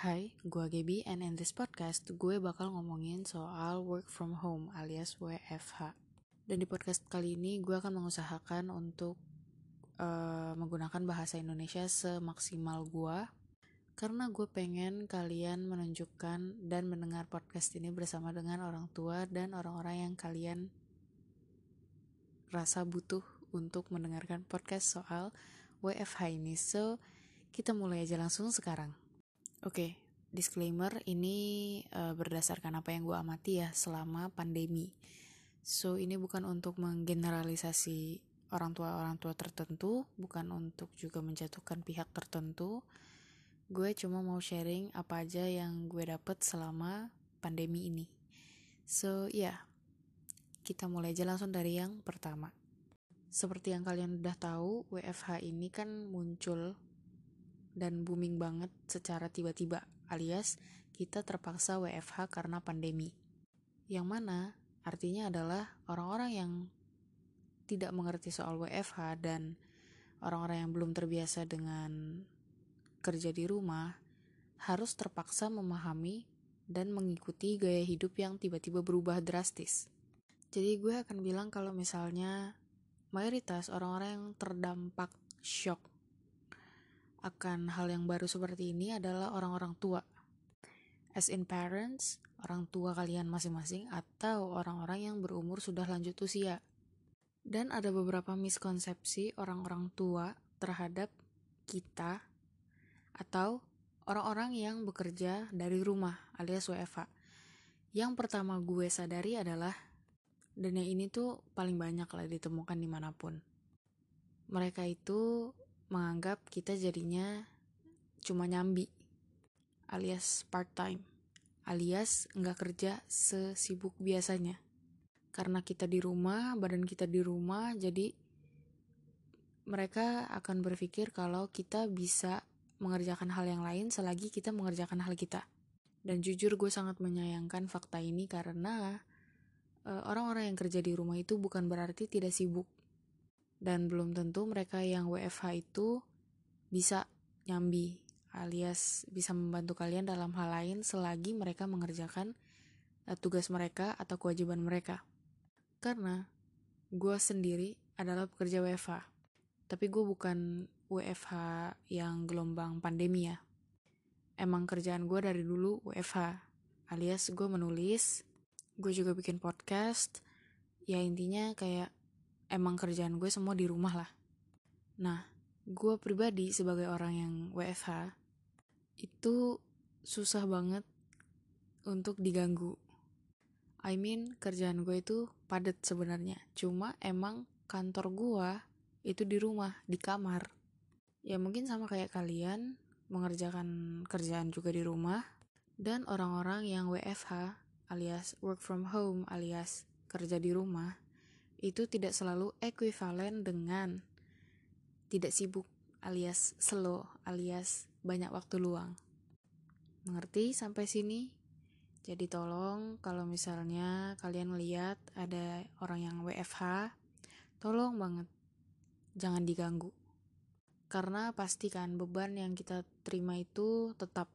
Hai, gue Gaby and in this podcast gue bakal ngomongin soal work from home alias WFH. Dan di podcast kali ini gue akan mengusahakan untuk uh, menggunakan bahasa Indonesia semaksimal gue karena gue pengen kalian menunjukkan dan mendengar podcast ini bersama dengan orang tua dan orang-orang yang kalian rasa butuh untuk mendengarkan podcast soal WFH ini. So, kita mulai aja langsung sekarang. Oke, okay, disclaimer ini uh, berdasarkan apa yang gue amati ya selama pandemi. So ini bukan untuk menggeneralisasi orang tua orang tua tertentu, bukan untuk juga menjatuhkan pihak tertentu. Gue cuma mau sharing apa aja yang gue dapet selama pandemi ini. So ya, yeah, kita mulai aja langsung dari yang pertama. Seperti yang kalian udah tahu, WFH ini kan muncul dan booming banget secara tiba-tiba, alias kita terpaksa WFH karena pandemi. Yang mana artinya adalah orang-orang yang tidak mengerti soal WFH dan orang-orang yang belum terbiasa dengan kerja di rumah harus terpaksa memahami dan mengikuti gaya hidup yang tiba-tiba berubah drastis. Jadi gue akan bilang kalau misalnya mayoritas orang-orang yang terdampak shock akan hal yang baru seperti ini adalah orang-orang tua. As in parents, orang tua kalian masing-masing atau orang-orang yang berumur sudah lanjut usia. Dan ada beberapa miskonsepsi orang-orang tua terhadap kita atau orang-orang yang bekerja dari rumah alias WFH. Yang pertama gue sadari adalah dan yang ini tuh paling banyak lah ditemukan di mana pun. Mereka itu menganggap kita jadinya cuma nyambi alias part time alias nggak kerja sesibuk biasanya. Karena kita di rumah badan kita di rumah jadi mereka akan berpikir kalau kita bisa mengerjakan hal yang lain selagi kita mengerjakan hal kita. Dan jujur gue sangat menyayangkan fakta ini karena eh, orang-orang uh, yang kerja di rumah itu bukan berarti tidak sibuk dan belum tentu mereka yang WFH itu bisa nyambi alias bisa membantu kalian dalam hal lain selagi mereka mengerjakan uh, tugas mereka atau kewajiban mereka. Karena gue sendiri adalah pekerja WFH, tapi gue bukan WFH yang gelombang pandemi ya. Emang kerjaan gue dari dulu WFH, alias gue menulis, gue juga bikin podcast, ya intinya kayak emang kerjaan gue semua di rumah lah. Nah, gue pribadi sebagai orang yang WFH itu susah banget untuk diganggu. I mean, kerjaan gue itu padat sebenarnya. Cuma emang kantor gue itu di rumah, di kamar. Ya mungkin sama kayak kalian, mengerjakan kerjaan juga di rumah. Dan orang-orang yang WFH alias work from home alias kerja di rumah itu tidak selalu ekuivalen dengan tidak sibuk alias slow alias banyak waktu luang. Mengerti sampai sini? Jadi tolong kalau misalnya kalian lihat ada orang yang WFH, tolong banget jangan diganggu. Karena pastikan beban yang kita terima itu tetap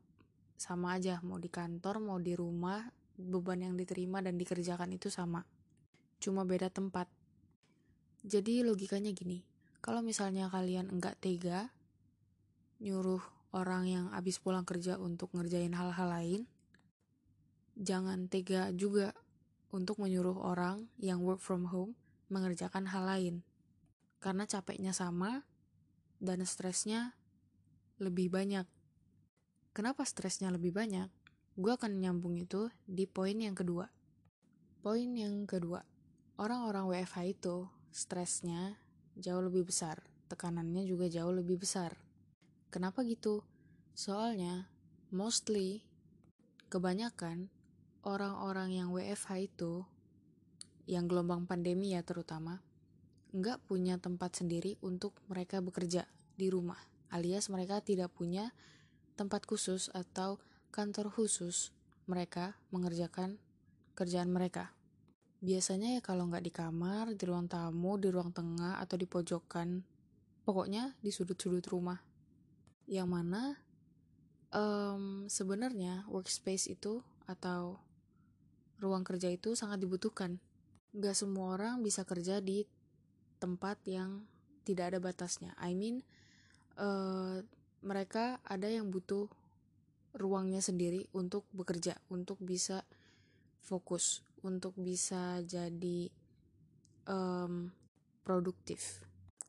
sama aja mau di kantor mau di rumah beban yang diterima dan dikerjakan itu sama cuma beda tempat. Jadi logikanya gini, kalau misalnya kalian enggak tega nyuruh orang yang habis pulang kerja untuk ngerjain hal-hal lain, jangan tega juga untuk menyuruh orang yang work from home mengerjakan hal lain. Karena capeknya sama dan stresnya lebih banyak. Kenapa stresnya lebih banyak? Gue akan nyambung itu di poin yang kedua. Poin yang kedua, orang-orang WFH itu stresnya jauh lebih besar, tekanannya juga jauh lebih besar. Kenapa gitu? Soalnya, mostly, kebanyakan orang-orang yang WFH itu, yang gelombang pandemi ya terutama, nggak punya tempat sendiri untuk mereka bekerja di rumah, alias mereka tidak punya tempat khusus atau kantor khusus mereka mengerjakan kerjaan mereka. Biasanya ya kalau nggak di kamar, di ruang tamu, di ruang tengah, atau di pojokan. Pokoknya di sudut-sudut rumah. Yang mana um, sebenarnya workspace itu atau ruang kerja itu sangat dibutuhkan. Gak semua orang bisa kerja di tempat yang tidak ada batasnya. I mean, uh, mereka ada yang butuh ruangnya sendiri untuk bekerja, untuk bisa fokus, untuk bisa jadi um, produktif.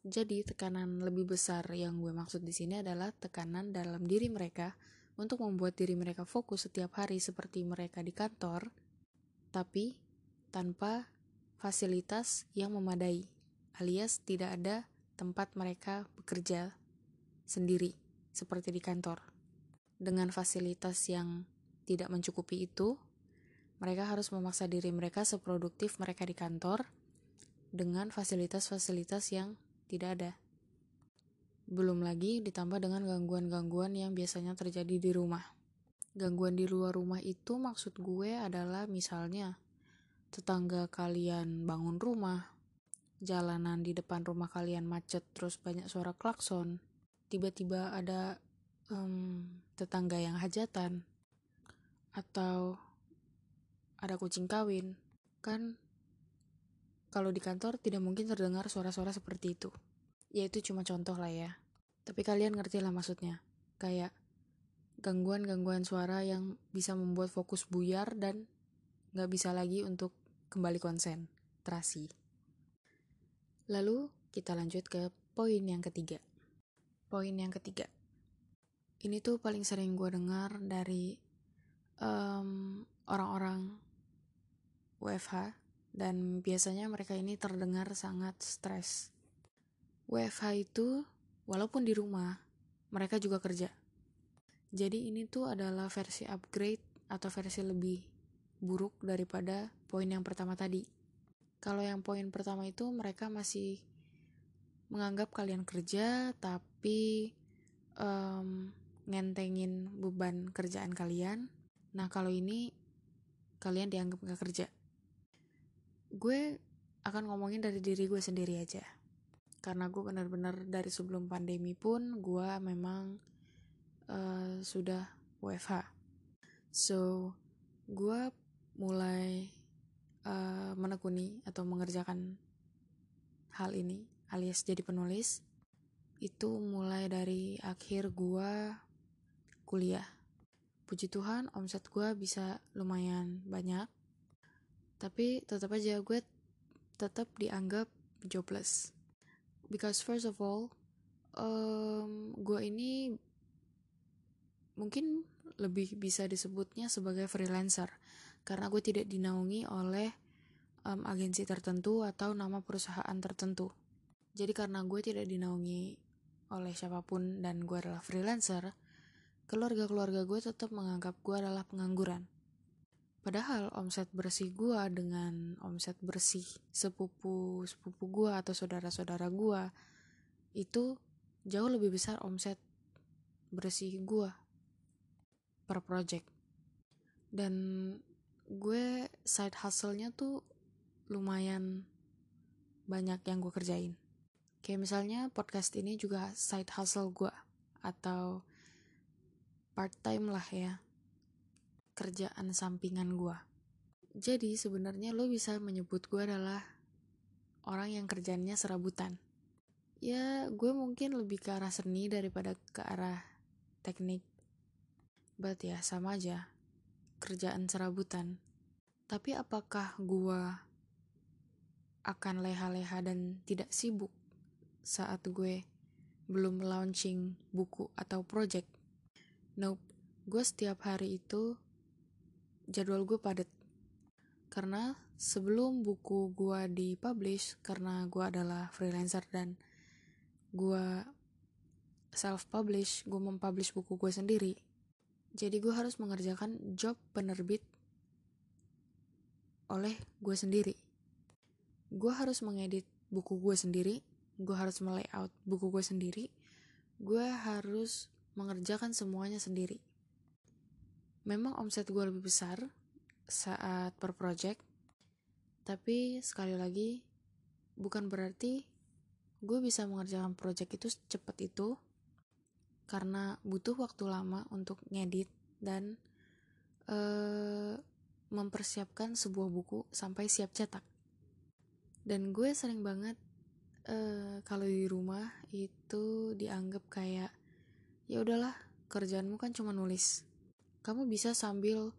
Jadi tekanan lebih besar yang gue maksud di sini adalah tekanan dalam diri mereka untuk membuat diri mereka fokus setiap hari seperti mereka di kantor, tapi tanpa fasilitas yang memadai, alias tidak ada tempat mereka bekerja sendiri seperti di kantor. Dengan fasilitas yang tidak mencukupi itu, mereka harus memaksa diri mereka seproduktif mereka di kantor dengan fasilitas-fasilitas yang tidak ada. Belum lagi ditambah dengan gangguan-gangguan yang biasanya terjadi di rumah. Gangguan di luar rumah itu maksud gue adalah misalnya tetangga kalian bangun rumah, jalanan di depan rumah kalian macet terus banyak suara klakson, tiba-tiba ada um, tetangga yang hajatan, atau ada kucing kawin, kan kalau di kantor tidak mungkin terdengar suara-suara seperti itu. Ya itu cuma contoh lah ya. Tapi kalian ngerti lah maksudnya. Kayak gangguan-gangguan suara yang bisa membuat fokus buyar dan gak bisa lagi untuk kembali konsen, terasi. Lalu kita lanjut ke poin yang ketiga. Poin yang ketiga. Ini tuh paling sering gue dengar dari orang orang-orang WFH dan biasanya mereka ini terdengar sangat stres. WFH itu walaupun di rumah, mereka juga kerja. Jadi ini tuh adalah versi upgrade atau versi lebih buruk daripada poin yang pertama tadi. Kalau yang poin pertama itu mereka masih menganggap kalian kerja tapi um, ngentengin beban kerjaan kalian. Nah kalau ini kalian dianggap gak kerja gue akan ngomongin dari diri gue sendiri aja. Karena gue benar-benar dari sebelum pandemi pun gue memang uh, sudah WFH so gue mulai uh, menekuni atau mengerjakan hal ini alias jadi penulis itu mulai dari akhir gue kuliah. Puji Tuhan omset gue bisa lumayan banyak tapi tetap aja gue tetap dianggap jobless. Because first of all um, gue ini mungkin lebih bisa disebutnya sebagai freelancer. Karena gue tidak dinaungi oleh um, agensi tertentu atau nama perusahaan tertentu. Jadi karena gue tidak dinaungi oleh siapa pun dan gue adalah freelancer keluarga-keluarga gue tetap menganggap gue adalah pengangguran Padahal omset bersih gue dengan omset bersih sepupu sepupu gue atau saudara-saudara gue itu jauh lebih besar omset bersih gue per project. Dan gue side hustle-nya tuh lumayan banyak yang gue kerjain. Kayak misalnya podcast ini juga side hustle gue atau part time lah ya kerjaan sampingan gue. Jadi sebenarnya lo bisa menyebut gue adalah orang yang kerjanya serabutan. Ya gue mungkin lebih ke arah seni daripada ke arah teknik. But ya sama aja, kerjaan serabutan. Tapi apakah gue akan leha-leha dan tidak sibuk saat gue belum launching buku atau project? Nope, gue setiap hari itu jadwal gue padat. Karena sebelum buku gue dipublish karena gue adalah freelancer dan gue self publish gue mempublish buku gue sendiri jadi gue harus mengerjakan job penerbit oleh gue sendiri. Gue harus mengedit buku gue sendiri gue harus melayout buku gue sendiri gue harus mengerjakan semuanya sendiri memang omset gue lebih besar saat per project tapi sekali lagi bukan berarti gue bisa mengerjakan project itu secepat itu karena butuh waktu lama untuk ngedit dan uh, mempersiapkan sebuah buku sampai siap cetak. Dan gue sering banget uh, kalau di rumah itu dianggap kayak ya udahlah kerjaanmu kan cuma nulis. Kamu bisa sambil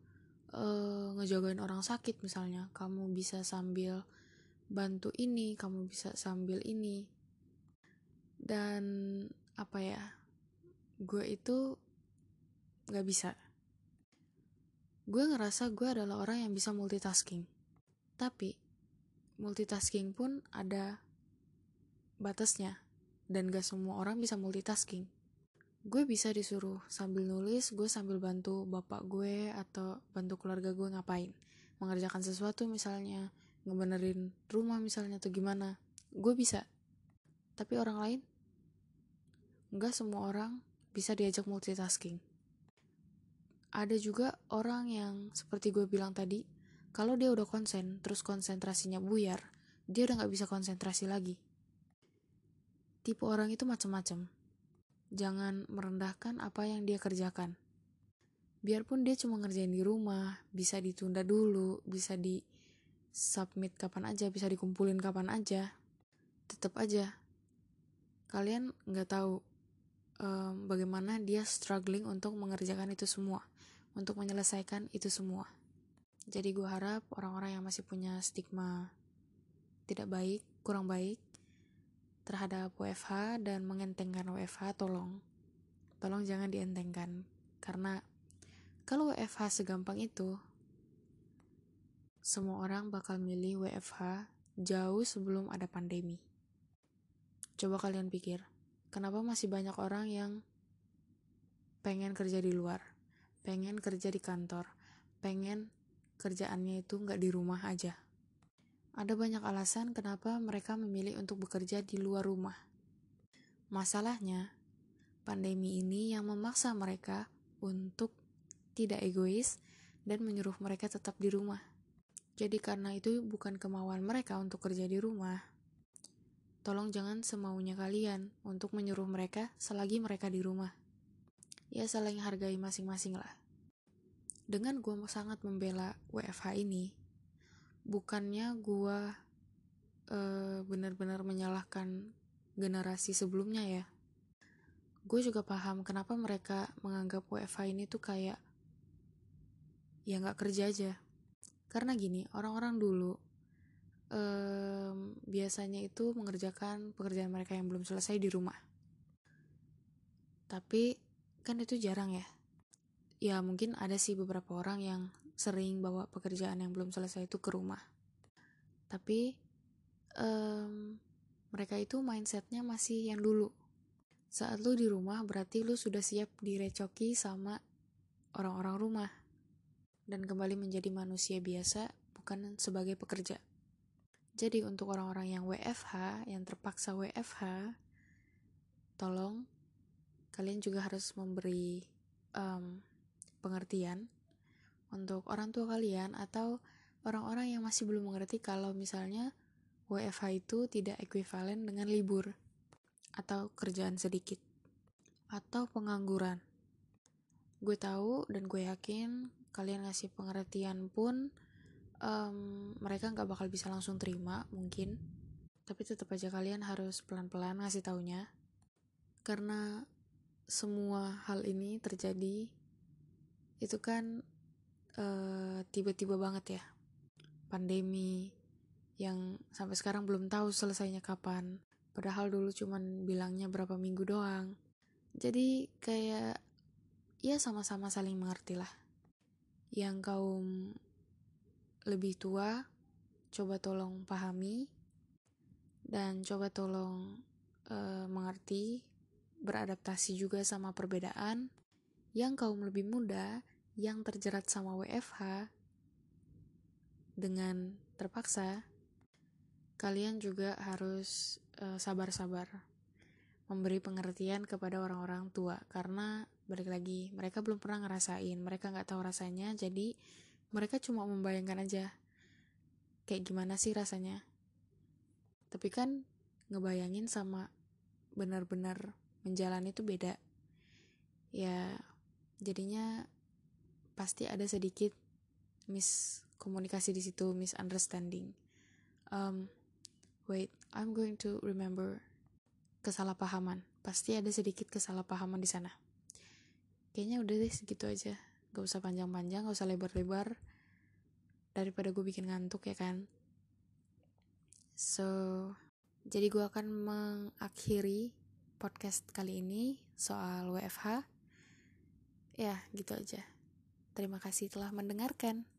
uh, ngejagain orang sakit misalnya, kamu bisa sambil bantu ini, kamu bisa sambil ini. Dan apa ya? gue itu gak bisa. Gue ngerasa gue adalah orang yang bisa multitasking. Tapi, multitasking pun ada batasnya. Dan gak semua orang bisa multitasking. Gue bisa disuruh sambil nulis, gue sambil bantu bapak gue atau bantu keluarga gue ngapain. Mengerjakan sesuatu misalnya, ngebenerin rumah misalnya atau gimana. Gue bisa. Tapi orang lain, gak semua orang bisa diajak multitasking. Ada juga orang yang seperti gue bilang tadi, kalau dia udah konsen, terus konsentrasinya buyar, dia udah gak bisa konsentrasi lagi. Tipe orang itu macam-macam. Jangan merendahkan apa yang dia kerjakan. Biarpun dia cuma ngerjain di rumah, bisa ditunda dulu, bisa di submit kapan aja, bisa dikumpulin kapan aja. Tetap aja, kalian nggak tahu um, bagaimana dia struggling untuk mengerjakan itu semua, untuk menyelesaikan itu semua. Jadi gue harap orang-orang yang masih punya stigma tidak baik, kurang baik terhadap WFH dan mengentengkan WFH, tolong, tolong jangan dientengkan, karena kalau WFH segampang itu, semua orang bakal milih WFH jauh sebelum ada pandemi. Coba kalian pikir, kenapa masih banyak orang yang pengen kerja di luar, pengen kerja di kantor, pengen kerjaannya itu nggak di rumah aja. Ada banyak alasan kenapa mereka memilih untuk bekerja di luar rumah. Masalahnya, pandemi ini yang memaksa mereka untuk tidak egois dan menyuruh mereka tetap di rumah. Jadi karena itu bukan kemauan mereka untuk kerja di rumah, Tolong jangan semaunya kalian untuk menyuruh mereka selagi mereka di rumah. Ya saling hargai masing-masing lah. Dengan gue sangat membela WFH ini, bukannya gue uh, benar-benar menyalahkan generasi sebelumnya ya. Gue juga paham kenapa mereka menganggap WFH ini tuh kayak ya nggak kerja aja. Karena gini, orang-orang dulu um, biasanya itu mengerjakan pekerjaan mereka yang belum selesai di rumah. Tapi kan itu jarang ya. Ya mungkin ada sih beberapa orang yang sering bawa pekerjaan yang belum selesai itu ke rumah. Tapi um, mereka itu mindsetnya masih yang dulu. Saat lu di rumah berarti lu sudah siap direcoki sama orang-orang rumah dan kembali menjadi manusia biasa bukan sebagai pekerja. Jadi untuk orang-orang yang WFH, yang terpaksa WFH, tolong kalian juga harus memberi um, pengertian untuk orang tua kalian atau orang-orang yang masih belum mengerti kalau misalnya WFH itu tidak ekuivalen dengan libur atau kerjaan sedikit atau pengangguran. Gue tahu dan gue yakin kalian ngasih pengertian pun um, mereka nggak bakal bisa langsung terima mungkin tapi tetap aja kalian harus pelan-pelan ngasih taunya karena semua hal ini terjadi itu kan tiba tiba-tiba banget ya. Pandemi yang sampai sekarang belum tahu selesainya kapan. Padahal dulu cuman bilangnya berapa minggu doang. Jadi kayak ya sama-sama saling mengerti lah. Yang kaum lebih tua, coba tolong pahami. Dan coba tolong uh, mengerti, beradaptasi juga sama perbedaan. Yang kaum lebih muda yang terjerat sama WFH dengan terpaksa, kalian juga harus sabar sabar-sabar memberi pengertian kepada orang-orang tua. Karena balik lagi mereka belum pernah ngerasain. Mereka nggak tahu rasanya jadi mereka cuma membayangkan aja kayak gimana sih rasanya. Tapi kan ngebayangin sama benar-benar menjalani itu beda. Ya jadinya pasti ada sedikit miskomunikasi di situ misunderstanding. Um, wait I'm going to remember kesalahpahaman. Pasti ada sedikit kesalahpahaman di sana. Kayaknya udah deh segitu aja. Gak usah panjang-panjang gak usah lebar-lebar. Daripada gue bikin ngantuk ya kan? So jadi gue akan mengakhiri podcast kali ini soal WFH ya gitu aja terima kasih telah mendengarkan